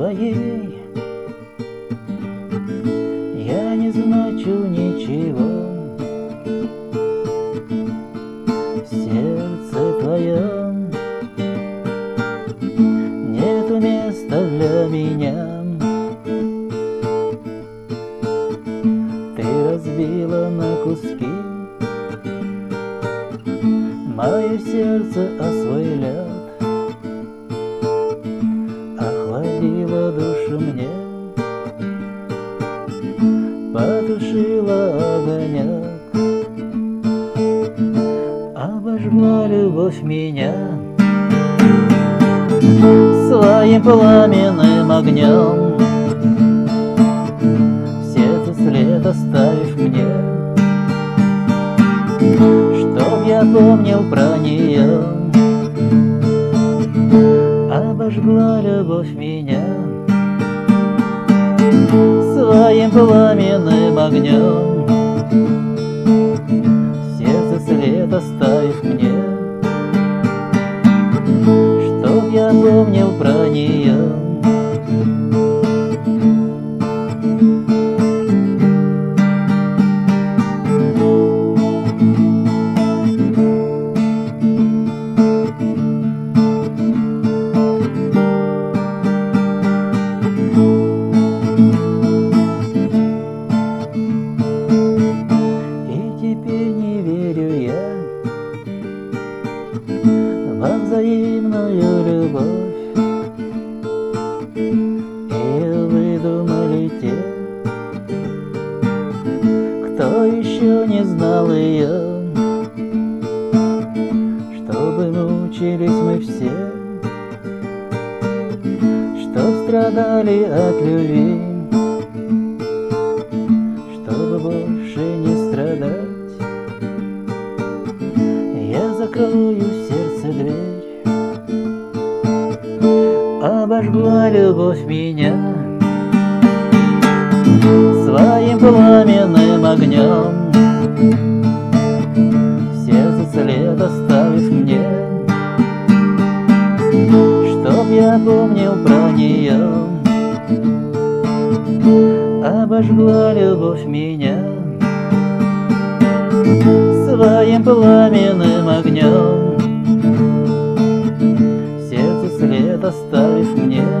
своей. Я не значу ничего. В сердце твоем Нету места для меня. Ты разбила на куски. Мое сердце о душу мне Потушила огонек. Обожгла любовь меня Своим пламенным огнем. Сердце след оставив мне Чтоб я помнил про нее Обожгла любовь меня Своим пламенным огнем. Сердце след оставив мне взаимную любовь. И выдумали те Кто еще не знал ее Чтобы мучились мы все Чтоб страдали от любви. Чтобы больше не страдать Я закрою сердце дверь Обожгла любовь меня Своим пламенным огнем. Сердце след оставив мне Чтоб я помнил про нее Обожгла любовь меня Своим пламенным предоставив мне.